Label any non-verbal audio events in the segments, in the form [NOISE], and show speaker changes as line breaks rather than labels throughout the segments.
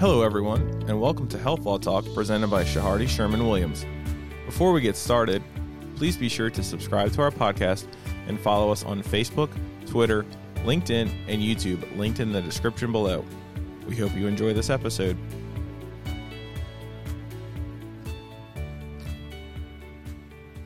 Hello, everyone, and welcome to Health Law Talk presented by Chehardy Sherman Williams. Before we get started, please be sure to subscribe to our podcast and follow us on Facebook, Twitter, LinkedIn, and YouTube, linked in the description below. We hope you enjoy this episode.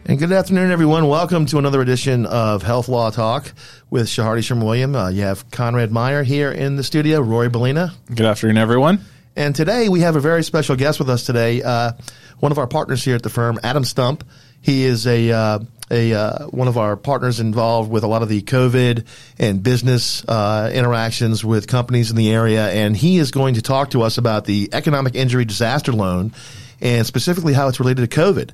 And good afternoon, everyone. Welcome to another edition of Health Law Talk with Chehardy Sherman William. Uh, you have Conrad Meyer here in the studio, Rory Belina.
Good afternoon, everyone.
And today we have a very special guest with us today. Uh, one of our partners here at the firm, Adam Stump. He is a uh, a uh, one of our partners involved with a lot of the COVID and business uh, interactions with companies in the area, and he is going to talk to us about the economic injury disaster loan and specifically how it's related to COVID.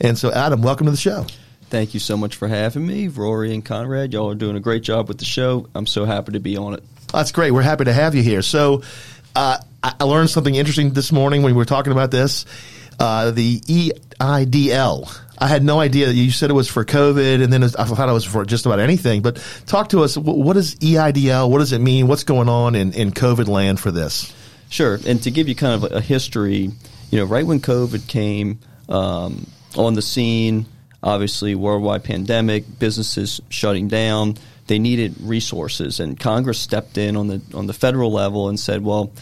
And so, Adam, welcome to the show.
Thank you so much for having me, Rory and Conrad. Y'all are doing a great job with the show. I'm so happy to be on it.
That's great. We're happy to have you here. So, uh, I learned something interesting this morning when we were talking about this. Uh, the EIDL. I had no idea. That you said it was for COVID, and then I thought it was for just about anything. But talk to us. What is EIDL? What does it mean? What's going on in, in COVID land for this?
Sure. And to give you kind of a history, you know, right when COVID came, um, on the scene. Obviously, worldwide pandemic, businesses shutting down. They needed resources, and Congress stepped in on the on the federal level and said, "Well,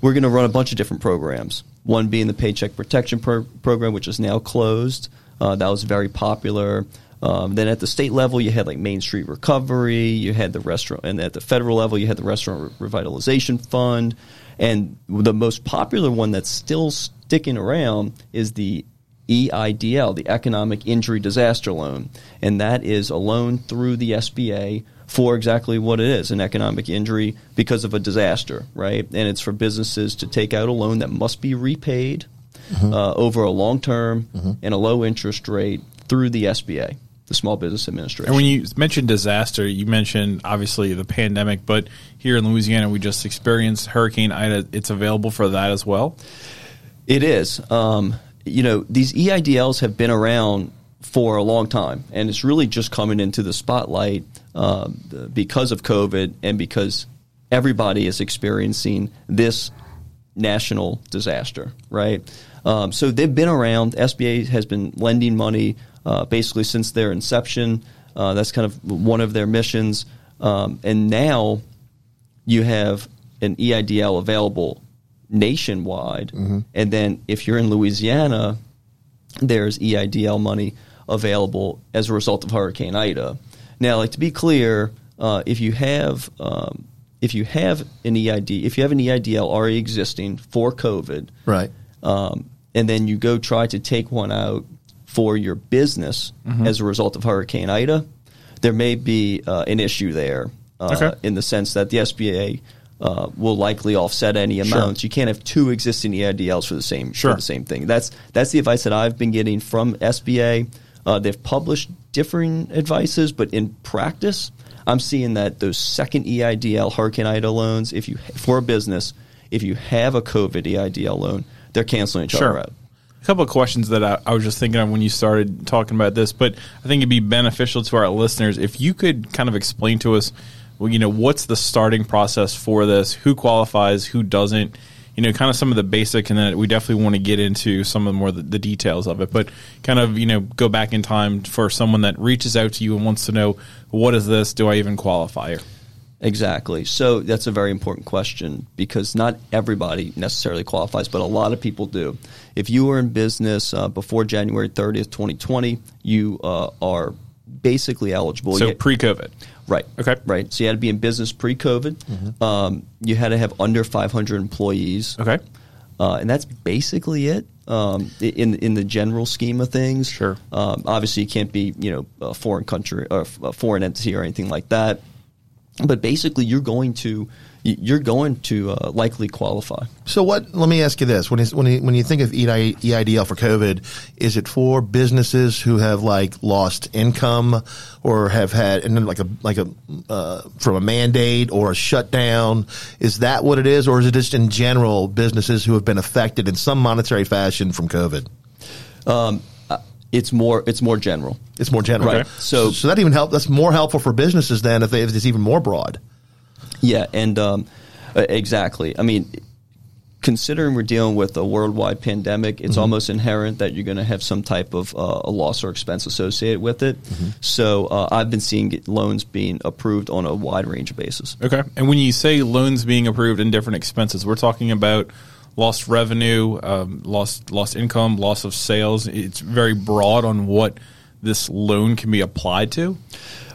we're going to run a bunch of different programs. One being the Paycheck Protection pro- Program, which is now closed. Uh, that was very popular. Um, then at the state level, you had like Main Street Recovery. You had the restaurant, and at the federal level, you had the Restaurant Revitalization Fund. And the most popular one that's still sticking around is the EIDL, the Economic Injury Disaster Loan. And that is a loan through the SBA for exactly what it is an economic injury because of a disaster, right? And it's for businesses to take out a loan that must be repaid mm-hmm. uh, over a long term mm-hmm. and a low interest rate through the SBA. The Small Business Administration.
And when you mentioned disaster, you mentioned obviously the pandemic, but here in Louisiana, we just experienced Hurricane Ida. It's available for that as well.
It is. Um, you know, these EIDLs have been around for a long time, and it's really just coming into the spotlight uh, because of COVID and because everybody is experiencing this national disaster, right? Um, so they've been around. SBA has been lending money uh, basically since their inception. Uh, that's kind of one of their missions. Um, and now you have an EIDL available nationwide. Mm-hmm. And then if you're in Louisiana, there's EIDL money available as a result of Hurricane Ida. Now, like to be clear, uh, if you have um, if you have an EID, if you have an EIDL already existing for COVID,
right,
um, and then you go try to take one out for your business mm-hmm. as a result of Hurricane Ida, there may be uh, an issue there uh, okay. in the sense that the SBA uh, will likely offset any amounts. Sure. You can't have two existing EIDLs for the same sure. for the same thing. That's that's the advice that I've been getting from SBA. Uh, they've published differing advices, but in practice, I'm seeing that those second EIDL Hurricane Ida loans, if you for a business, if you have a COVID EIDL loan, they're canceling each sure. other out.
A couple of questions that I, I, was just thinking of when you started talking about this, but I think it'd be beneficial to our listeners if you could kind of explain to us well, you know, what's the starting process for this? Who qualifies? Who doesn't? You know, kind of some of the basic, and then we definitely want to get into some of the more the, the details of it. But kind of, you know, go back in time for someone that reaches out to you and wants to know what is this? Do I even qualify?
Exactly. So that's a very important question because not everybody necessarily qualifies, but a lot of people do. If you were in business uh, before January 30th, 2020, you uh, are basically eligible.
So pre COVID.
Right.
Okay.
Right. So you had to be in business pre-COVID. Mm-hmm. Um, you had to have under 500 employees.
Okay.
Uh, and that's basically it um, in in the general scheme of things.
Sure.
Um, obviously, you can't be you know a foreign country or a foreign entity or anything like that. But basically, you're going to you're going to uh, likely qualify.
So, what? Let me ask you this: when you, when you, when you think of EIDL for COVID, is it for businesses who have like lost income or have had and then like a like a uh, from a mandate or a shutdown? Is that what it is, or is it just in general businesses who have been affected in some monetary fashion from COVID?
Um, it's more it's more general.
It's more general.
Right. Okay.
So, so that even help. That's more helpful for businesses than if, they, if it's even more broad.
Yeah, and um, uh, exactly. I mean, considering we're dealing with a worldwide pandemic, it's almost inherent that you're going to have some type of uh, a loss or expense associated with it. So uh, I've been seeing loans being approved on a wide range of basis.
Okay. And when you say loans being approved and different expenses, we're talking about lost revenue, um, lost lost income, loss of sales. It's very broad on what this loan can be applied to.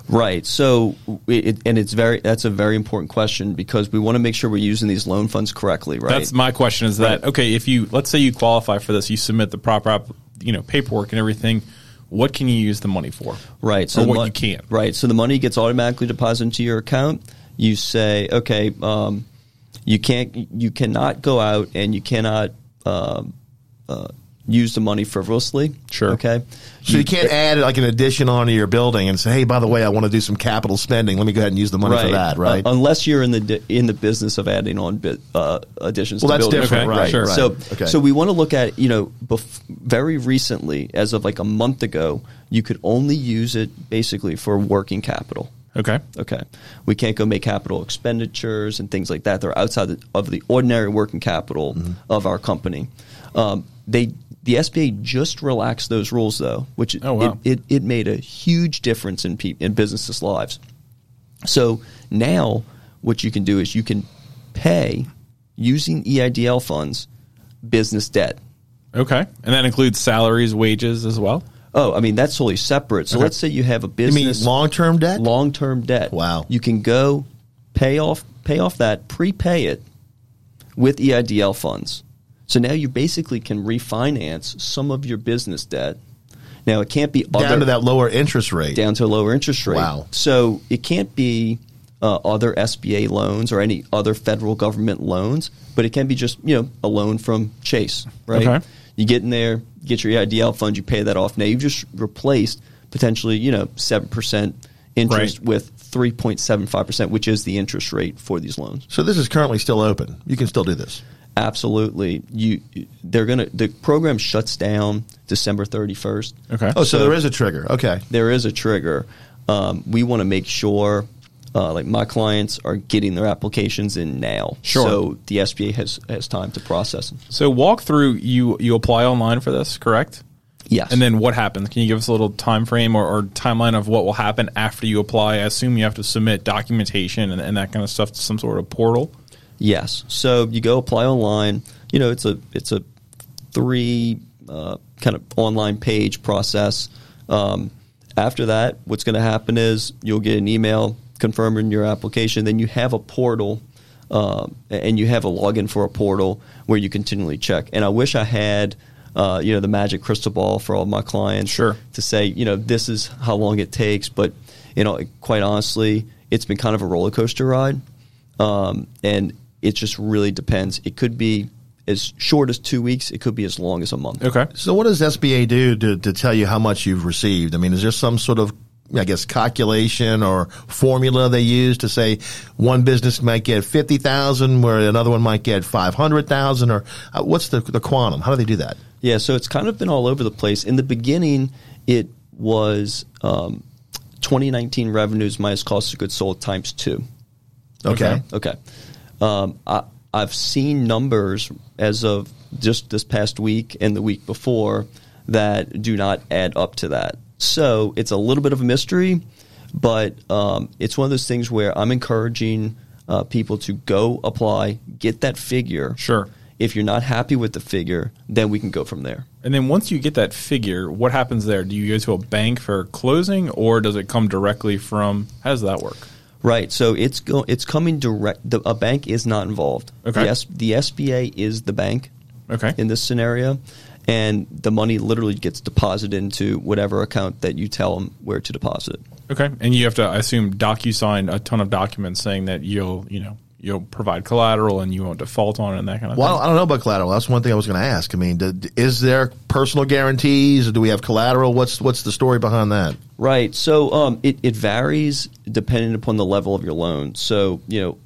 Right. So, it, and it's very that's a very important question because we want to make sure we're using these loan funds correctly. Right.
That's my question. Is that
Right.
okay? If you let's say you qualify for this, you submit the proper you know paperwork and everything. What can you use the money for?
Right.
So what
mon-
you can't.
Right. So the money gets automatically deposited into your account. You say, okay, um, you can't, you cannot go out and you cannot um, uh, use the money frivolously.
Sure.
Okay.
So you can't add like an addition onto your building and say, hey, by the way, I want to do some capital spending. Let me go ahead and use the money for that, right?
Uh, unless you're in the di- in the business of adding on bit, uh, additions.
Well,
to
that's
buildings.
different,
Okay,
right?
sure.
right.
So,
okay.
so we want to look at you know bef- very recently, as of like a month ago, you could only use it basically for working capital.
Okay.
Okay, we can't go make capital expenditures and things like that. They're outside the, of the ordinary working capital
Mm-hmm.
of our company. Um, they the SBA just relaxed those rules though, which
Oh, wow.
it, it, it made a huge difference in pe- in businesses' lives. So now what you can do is you can pay using EIDL funds business debt.
Okay. And that includes salaries, wages as well.
Oh, I mean that's totally separate. So
Okay.
let's say you have a
you mean
business
long term debt?
long term debt.
Wow.
You can go pay off pay off that, prepay it with EIDL funds. So now you basically can refinance some of your business debt. Now it can't be
Down
other,
to that lower interest rate.
down to a lower interest rate.
Wow.
So it can't be uh, other SBA loans or any other federal government loans, but it can be just you know a loan from Chase, right?
Okay.
You get in there, get your EIDL fund, you pay that off. Now you've just replaced potentially you know seven percent interest
Right.
with three point seven five percent, which is the interest rate for these loans.
So this is currently still open. You can still do this.
Absolutely, you they're gonna the program shuts down December thirty first.
Okay.
Oh, so, there is a trigger. Okay.
there is a trigger. Um, we want to make sure, uh, like my clients are getting their applications in now,
Sure.
so the SBA has has time to process them.
So walk through. You you apply online for this, correct?
Yes,
And then what happens? Can you give us a little time frame or, or timeline of what will happen after you apply? I assume you have to submit documentation and, and that kind of stuff to some sort of portal.
yes. So you go apply online. You know, it's a it's a three uh, kind of online page process. Um, after that, what's going to happen is you'll get an email confirming your application. Then you have a portal, um, and you have a login for a portal where you continually check. And I wish I had, uh, you know, the magic crystal ball for all my clients.
Sure.
To say, you know, this is how long it takes, but you know, quite honestly, it's been kind of a roller coaster ride, um, and it just really depends. It could be as short as two weeks. It could be as long as a month.
Okay.
So what does SBA do to, to tell you how much you've received? I mean, is there some sort of, I guess, calculation or formula they use to say one business might get 50,000 where another one might get 500,000 or uh, what's the, the quantum? How do they do that?
Yeah, so it's kind of been all over the place. In the beginning, it was um, 2019 revenues minus cost of goods sold times two.
Okay.
Okay. Um, I, I've seen numbers as of just this past week and the week before that do not add up to that. So it's a little bit of a mystery, but um, it's one of those things where I'm encouraging uh, people to go apply, get that figure.
Sure.
If you're not happy with the figure, then we can go from there.
And then once you get that figure, what happens there? Do you go to a bank for closing or does it come directly from, how does that work?
Right. So it's go, it's coming direct. The, a bank is not involved.
Okay.
The, S, the SBA is the bank
Okay.
in this scenario, and the money literally gets deposited into whatever account that you tell them where to deposit. it.
Okay. And you have to, I assume, DocuSign a ton of documents saying that you'll, you know, you'll provide collateral and you won't default on it and that kind of
Well,
thing.
I don't know about collateral. That's one thing I was going to ask. I mean, d- is there personal guarantees? Do we have collateral? What's what's the story behind that?
Right. So um, it, it varies depending upon the level of your loan. So, you know,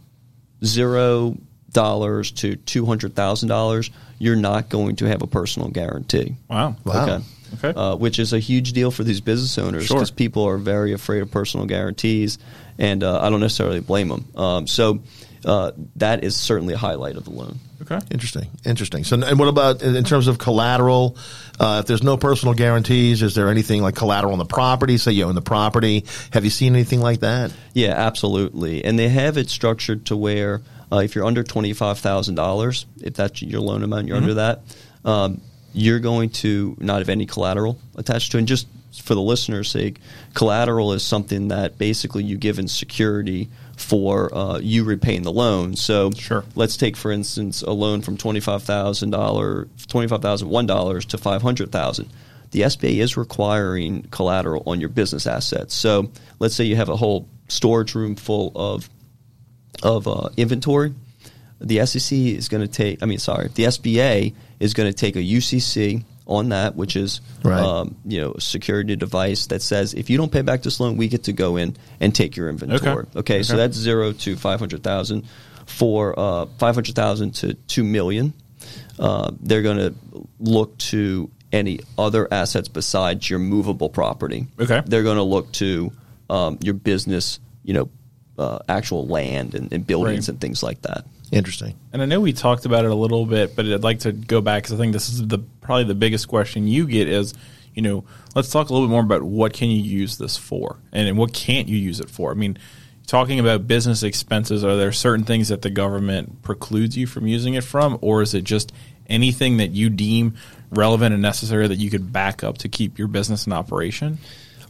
zero dollars to two hundred thousand dollars, you're not going to have a personal guarantee.
Wow.
Wow.
Okay.
Okay.
Uh, which is a huge deal for these business owners
Sure.
because people are very afraid of personal guarantees, and uh, I don't necessarily blame them. Um, so uh, that is certainly a highlight of the loan.
Okay.
Interesting. Interesting. So, and what about in in terms of collateral? Uh, if there's no personal guarantees, is there anything like collateral on the property? Say you own the property. Have you seen anything like that?
Yeah, absolutely. And they have it structured to where uh, if you're under twenty five thousand dollars, if that's your loan amount, you're under that, um, you're going to not have any collateral attached to it. And just for the listener's sake, collateral is something that basically you give in security for uh, you repaying the loan. So
Sure.
let's take for instance a loan from twenty five thousand dollars, twenty five thousand one dollars to five hundred thousand. The SBA is requiring collateral on your business assets. So let's say you have a whole storage room full of of uh, inventory. The SEC is going to take. I mean, sorry, the SBA is going to take a UCC on that, which is
Right.
um, you know a security device that says if you don't pay back this loan, we get to go in and take your inventory. Okay, so
Okay.
that's zero to five hundred thousand. For uh, five hundred thousand to two million, uh, they're going to look to any other assets besides your movable property.
Okay.
they're going to look to um, your business, you know, uh, actual land and, and buildings
Right.
and things like that.
Interesting.
And I know we talked about it a little bit, but I'd like to go back because I think this is the probably the biggest question you get is, you know, let's talk a little bit more about what can you use this for, and, and what can't you use it for. I mean, talking about business expenses, are there certain things that the government precludes you from using it from, or is it just anything that you deem relevant and necessary that you could back up to keep your business in operation?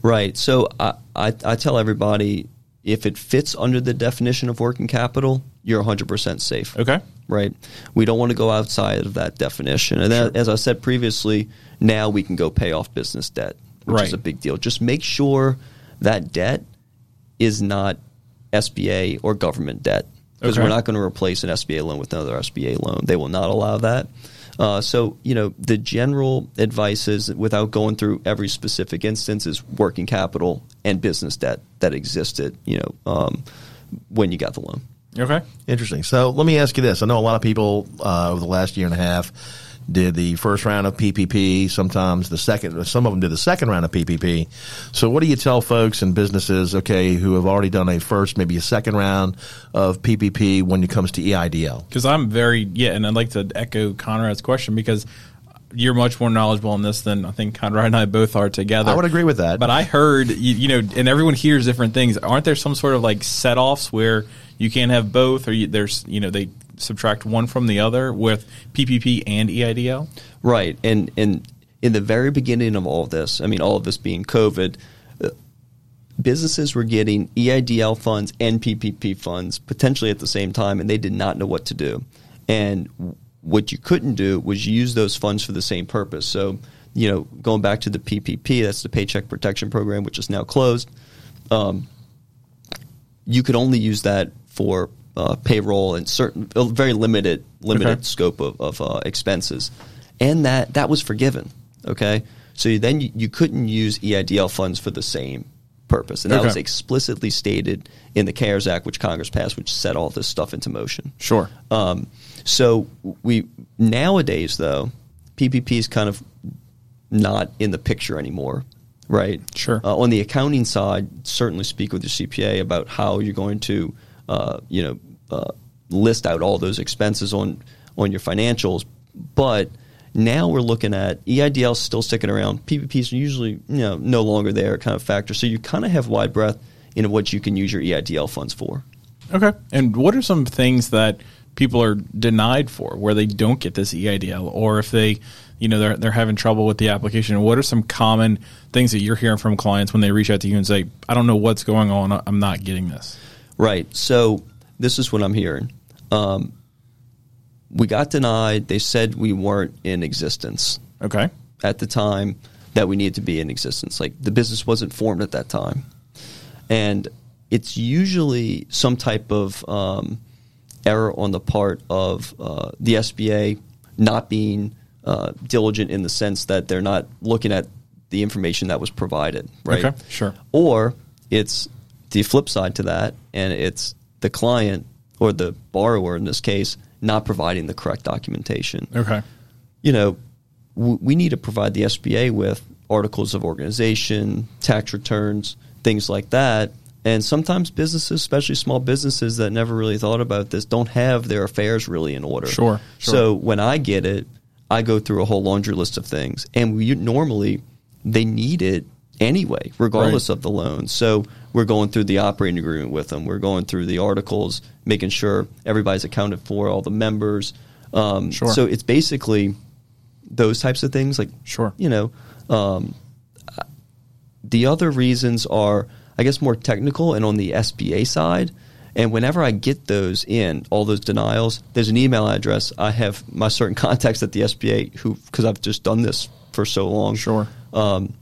Right. So I, I, I tell everybody if it fits under the definition of working capital, you're 100% safe.
Okay.
Right. We don't want to go outside of that definition. And then, as I said previously, now we can go pay off business debt, which
Right.
is a big deal. Just make sure that debt is not SBA or government debt because
Okay.
we're not going to replace an SBA loan with another SBA loan. They will not allow that. Uh, so, you know, the general advice is without going through every specific instance is working capital and business debt that existed, you know, um, when you got the loan.
Okay.
Interesting. So let me ask you this. I know a lot of people uh, over the last year and a half did the first round of PPP. Sometimes the second, some of them did the second round of PPP. So what do you tell folks and businesses, okay, who have already done a first, maybe a second round of PPP when it comes to EIDL?
Because I'm very yeah, and I'd like to echo Conrad's question because you're much more knowledgeable in this than I think Conrad and I both are together.
I would agree with that.
But I heard you, you know, and everyone hears different things. Aren't there some sort of like set offs where you can't have both, or you, there's you know they subtract one from the other with PPP and EIDL?
Right, and and in the very beginning of all of this, I mean, all of this being COVID, uh, businesses were getting EIDL funds and PPP funds potentially at the same time, and they did not know what to do. And what you couldn't do was use those funds for the same purpose. So, you know, going back to the PPP, that's the Paycheck Protection Program, which is now closed. Um, you could only use that for uh, payroll and certain a very limited limited
Okay.
scope of, of uh, expenses, and that that was forgiven. Okay, so you- then you, you couldn't use EIDL funds for the same purpose, and that
Okay.
was explicitly stated in the CARES Act, which Congress passed, which set all this stuff into motion.
Sure.
Um, so we nowadays though, PPP is kind of not in the picture anymore, right?
Sure.
Uh, on the accounting side, certainly speak with your CPA about how you're going to, uh, you know, uh, list out all those expenses on on your financials. But now we're looking at EIDL still sticking around. PPPs are usually you know no longer there, kind of factor. So you kind of have wide breadth in what you can use your EIDL funds for.
Okay. And what are some things that people are denied for where they don't get this EIDL or if they, you know, they're, they're having trouble with the application? What are some common things that you're hearing from clients when they reach out to you and say, I don't know what's going on. I'm not getting this?
Right. So this is what I'm hearing. Um, we got denied. They said we weren't in existence
Okay.
at the time that we needed to be in existence. Like the business wasn't formed at that time, and it's usually some type of um, error on the part of uh, the SBA not being uh, diligent in the sense that they're not looking at the information that was provided. Right.
Okay, sure.
Or it's the flip side to that, and it's the client or the borrower in this case not providing the correct documentation
Okay.
you know, w- we need to provide the SBA with articles of organization, tax returns, things like that. And sometimes businesses, especially small businesses that never really thought about this, don't have their affairs really in order.
Sure, sure.
So when I get it, I go through a whole laundry list of things, and we normally they need it anyway, regardless
Right.
of the loan. So we're going through the operating agreement with them. We're going through the articles, making sure everybody's accounted for, all the members. Um,
Sure.
So it's basically those types of things. Like,
Sure.
you know, um, the other reasons are, I guess, more technical and on the SBA side. And whenever I get those in, all those denials, there's an email address. I have my certain [LAUGHS] contacts at the SBA who, because I've just done this for so long.
Sure.
Um,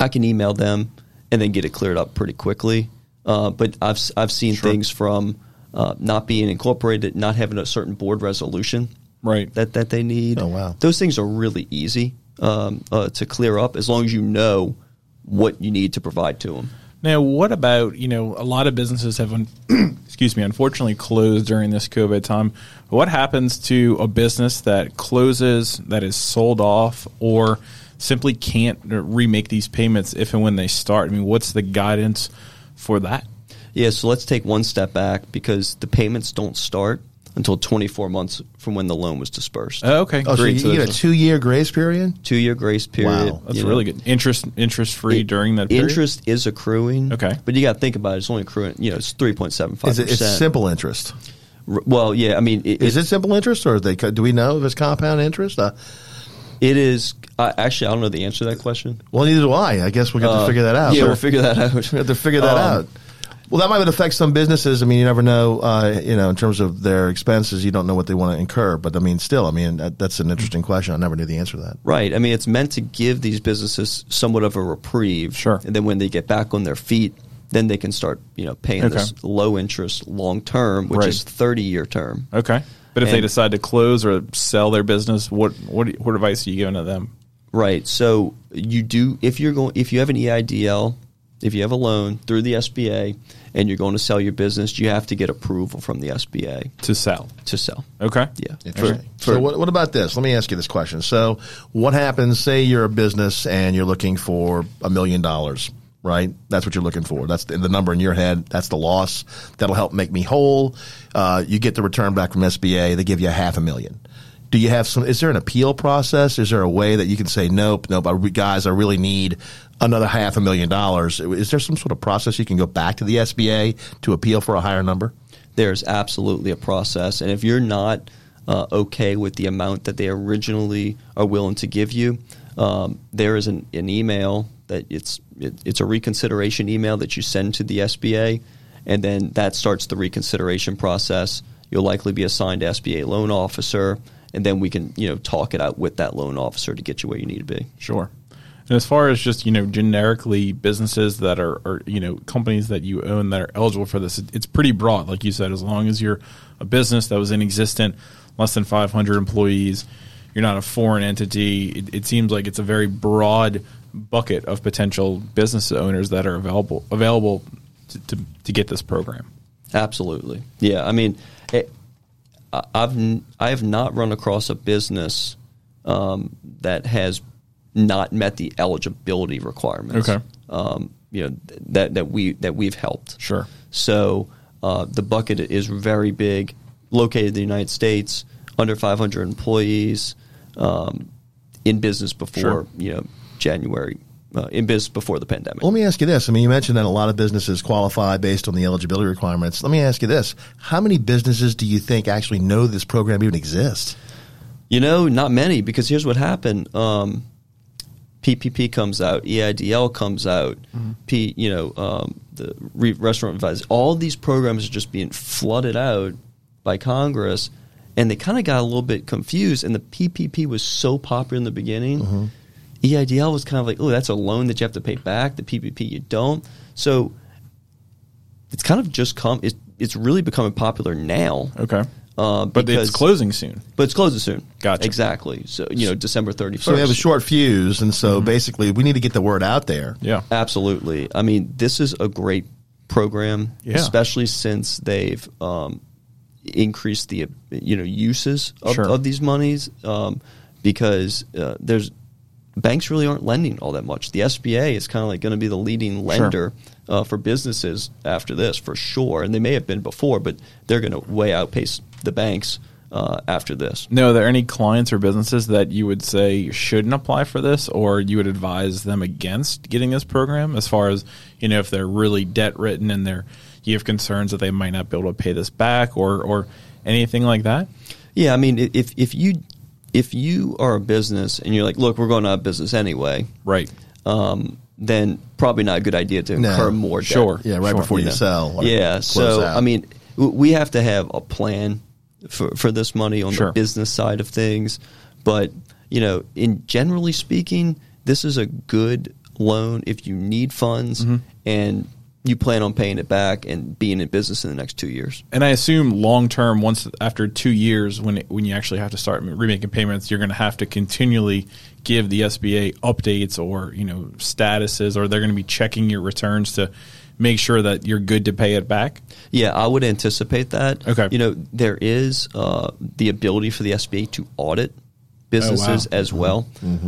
I can email them and then get it cleared up pretty quickly. Uh, but I've s- I've seen
Sure.
things from uh, not being incorporated, not having a certain board resolution
Right.
that that they need.
Oh, wow.
Those things are really easy um, uh, to clear up as long as you know what you need to provide to them.
Now, what about you know a lot of businesses have, un- [CLEARS THROAT] excuse me, unfortunately closed during this COVID time. What happens to a business that closes, that is sold off, or simply can't remake these payments if and when they start? I mean, what's the guidance for that?
Yeah, so let's take one step back because the payments don't start until 24 months from when the loan was dispersed.
Oh, okay,
Oh, so
great.
you,
So
you get a two year grace period?
Two year grace period.
Wow,
that's
you know.
really good. Interest interest free during that period.
Interest is accruing.
Okay.
But you got to think about it. It's only accruing, you know, it's 3.75%.
Is it, it's simple interest.
R- Well, yeah, I mean, it,
Is
it,
it simple interest, or they, do we know if it's compound interest? Uh,
it is, uh, actually, I don't know the answer to that question.
well, neither do I. I guess we'll have to
Uh,
figure that out.
Yeah, we'll figure that out. [LAUGHS]
We have to figure that
Um,
out. Well, that might affect some businesses. I mean, you never know. Uh, you know, in terms of their expenses, you don't know what they want to incur. But I mean, still, I mean, that, that's an interesting question. I never knew the answer to that.
Right. I mean, it's meant to give these businesses somewhat of a reprieve.
Sure.
And then when they get back on their feet, then they can start, you know, paying
Okay.
this low interest long term, which
Right.
is 30 year term.
Okay, but if they decide to close or sell their business, what what what advice are you giving to them?
Right. So you do if you're going if you have an EIDL, if you have a loan through the SBA and you're going to sell your business, you have to get approval from the SBA
To sell.
to sell.
Okay.
Yeah.
Interesting. so, what, what about this? Let me ask you this question. So, what happens? Say you're a business and you're looking for a million dollars, right? That's what you're looking for. That's the, the number in your head. That's the loss. That'll help make me whole. Uh, you get the return back from SBA. They give you a half a million. Do you have some? Is there an appeal process? Is there a way that you can say, nope, nope, I, guys, I really need another half a million dollars? Is there some sort of process you can go back to the SBA to appeal for a higher number?
There's absolutely a process, and if you're not uh, okay with the amount that they originally are willing to give you, um, there is an, an email that it's it, it's a reconsideration email that you send to the SBA, and then that starts the reconsideration process. You'll likely be assigned SBA loan officer, and then we can you know talk it out with that loan officer to get you where you need to be.
Sure. And as far as just you know generically businesses that are, or you know companies that you own that are eligible for this, it's pretty broad. Like you said, as long as you're a business that was in existent, less than 500 employees, you're not a foreign entity. It, it seems like it's a very broad bucket of potential business owners that are available available to, to, to get this program.
Absolutely. Yeah. I mean, it, I- I've I have not run across a business um, that has not met the eligibility requirements.
Okay.
Um, you know that that we that we've helped.
Sure.
So uh, the bucket is very big, located in the United States, under 500 employees, um, in business before
Sure.
you know January, uh, in business before the pandemic.
Let me ask you this. I mean, you mentioned that a lot of businesses qualify based on the eligibility requirements. Let me ask you this. How many businesses do you think actually know this program even exists?
You know, not many because here's what happened. Um, PPP comes out, EIDL comes out, P, you know, um, the re- restaurant advice. All these programs are just being flooded out by Congress, and they kind of got a little bit confused. And the PPP was so popular in the beginning. E EIDL was kind of like, oh, that's a loan that you have to pay back. The PPP you don't. So it's kind of just come. It's, it's really becoming popular now.
Okay.
Uh,
But
because-
it's closing soon.
but it's closing soon.
Gotcha.
Exactly. So you know, December thirty first.
So we have a short fuse, and so basically we need to get the word out there.
Yeah.
Absolutely. I mean, this is a great program,
Yeah.
especially since they've um, increased the you know uses of,
Sure.
of these monies um, because uh, there's banks really aren't lending all that much. The SBA is kind of like going to be the leading lender uh, for businesses after this, for sure. And they may have been before, but they're going to way outpace the banks uh, after this.
No, are there any clients or businesses that you would say shouldn't apply for this, or you would advise them against getting this program? As far as you know, if they're really debt ridden and they're you have concerns that they might not be able to pay this back, or or anything like that.
Yeah, I mean, if if you if you are a business and you're like, look, we're going out of business anyway,
Right.
um, then probably not a good idea to
No.
incur more debt.
Sure.
Yeah, right
Sure.
before you
know.
sell.
Yeah. So
out.
I mean, we have to have a plan for for this money on
Sure.
the business side of things. But you know, in generally speaking, this is a good loan if you need funds
Mm-hmm.
and you plan on paying it back and being in business in the next two years.
And I assume long term, once after two years, when it, when you actually have to start remaking payments, you're going to have to continually give the SBA updates or you know statuses, or they're going to be checking your returns to make sure that you're good to pay it back.
Yeah, I would anticipate that.
Okay.
You know, there is uh, the ability for the SBA to audit businesses
wow.
as well.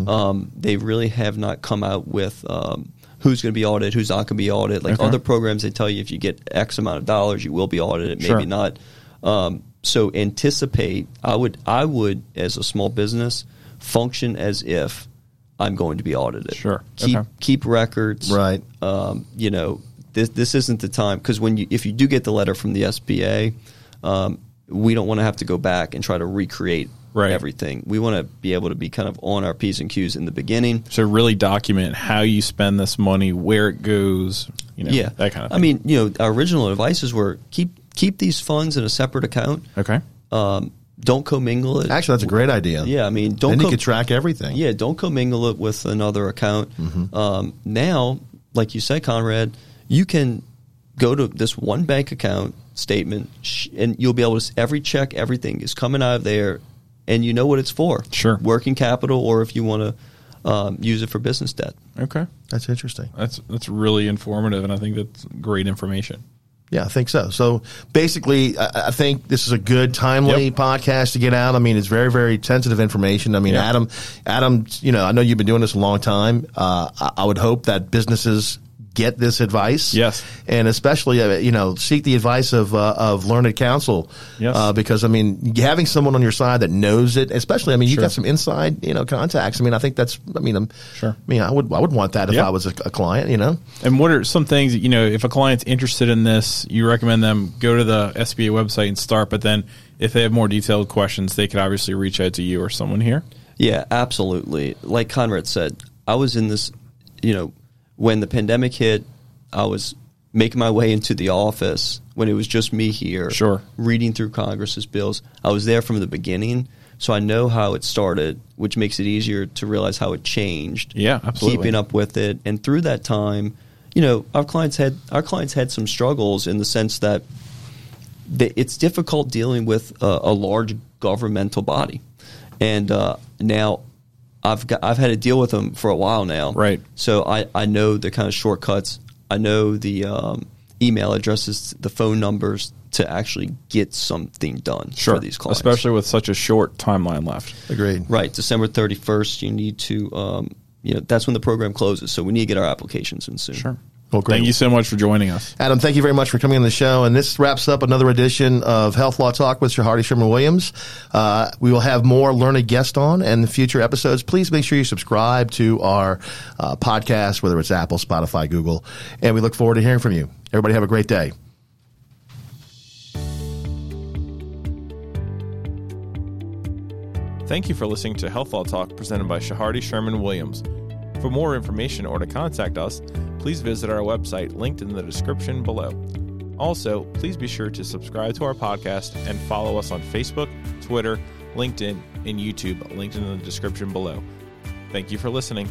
Um, they really have not come out with um, who's going to be audited, who's not going to be audited. Like
Okay.
other programs, they tell you if you get X amount of dollars, you will be audited. Maybe
Sure.
not. Um, so anticipate. I would. I would, as a small business, function as if I'm going to be audited.
Sure.
Keep
Okay.
keep records.
Right.
Um, you know, this this isn't the time because when you if you do get the letter from the SBA, um, we don't want to have to go back and try to recreate
Right.
everything. We want to be able to be kind of on our p's and q's in the beginning.
So really document how you spend this money, where it goes, you know,
yeah,
that kind of thing.
I mean, you know, our original advices were keep keep these funds in a separate account.
okay,
Um, don't commingle it.
Actually, that's a great idea.
yeah, I mean, don't
Then you
co-
could track everything.
Yeah, don't commingle it with another account.
Mm-hmm.
Um, now, like you said, Conrad, you can go to this one bank account statement, sh- and you'll be able to s- every check, everything is coming out of there, and you know what it's for.
Sure.
working capital, or if you want to um, use it for business debt.
okay,
That's interesting.
that's that's really informative, and I think that's great information.
Yeah, I think so. So basically, I, I think this is a good, timely
Yep.
podcast to get out. I mean, it's very, very sensitive information. I mean,
Yeah.
Adam, Adam, you know, I know you've been doing this a long time. Uh, I, I would hope that businesses get this advice.
Yes.
and especially, uh, you know, seek the advice of uh, of learned counsel.
Yes.
uh, because I mean, having someone on your side that knows it, especially, I mean, you
Sure.
got some inside, you know, contacts. I mean, I think that's. I mean, I'm
Sure.
I mean, I would I would want that if
Yeah.
I was a, a client. You know.
And what are some things that, you know, if a client's interested in this, you recommend them go to the SBA website and start, but then if they have more detailed questions, they could obviously reach out to you or someone here.
Yeah, absolutely. Like Conrad said, I was in this, you know, when the pandemic hit, I was making my way into the office when it was just me here.
Sure.
Reading through Congress's bills. I was there from the beginning, so I know how it started, which makes it easier to realize how it changed.
Yeah, absolutely.
Keeping up with it. And through that time, you know, our clients had our clients had some struggles in the sense that it's difficult dealing with a, a large governmental body, and uh, now I've got I've had to deal with them for a while now.
Right.
So I I know the kind of shortcuts. I know the um, email addresses, the phone numbers to actually get something done for these clients.
Especially with such a short timeline left.
Agreed.
right, December thirty first. You need to. Um, you know that's when the program closes, so we need to get our applications in soon.
Sure.
Well, great.
Thank you so much for joining us.
Adam, thank you very much for coming on the show. And this wraps up another edition of Health Law Talk with Chehardy Sherman Williams. Uh, we will have more learned guests on in the future episodes. Please make sure you subscribe to our uh, podcast, whether it's Apple, Spotify, Google. And we look forward to hearing from you. Everybody have a great day.
Thank you for listening to Health Law Talk presented by Chehardy Sherman Williams. For more information or to contact us, please visit our website linked in the description below. Also, please be sure to subscribe to our podcast and follow us on Facebook, Twitter, LinkedIn, and YouTube linked in the description below. Thank you for listening.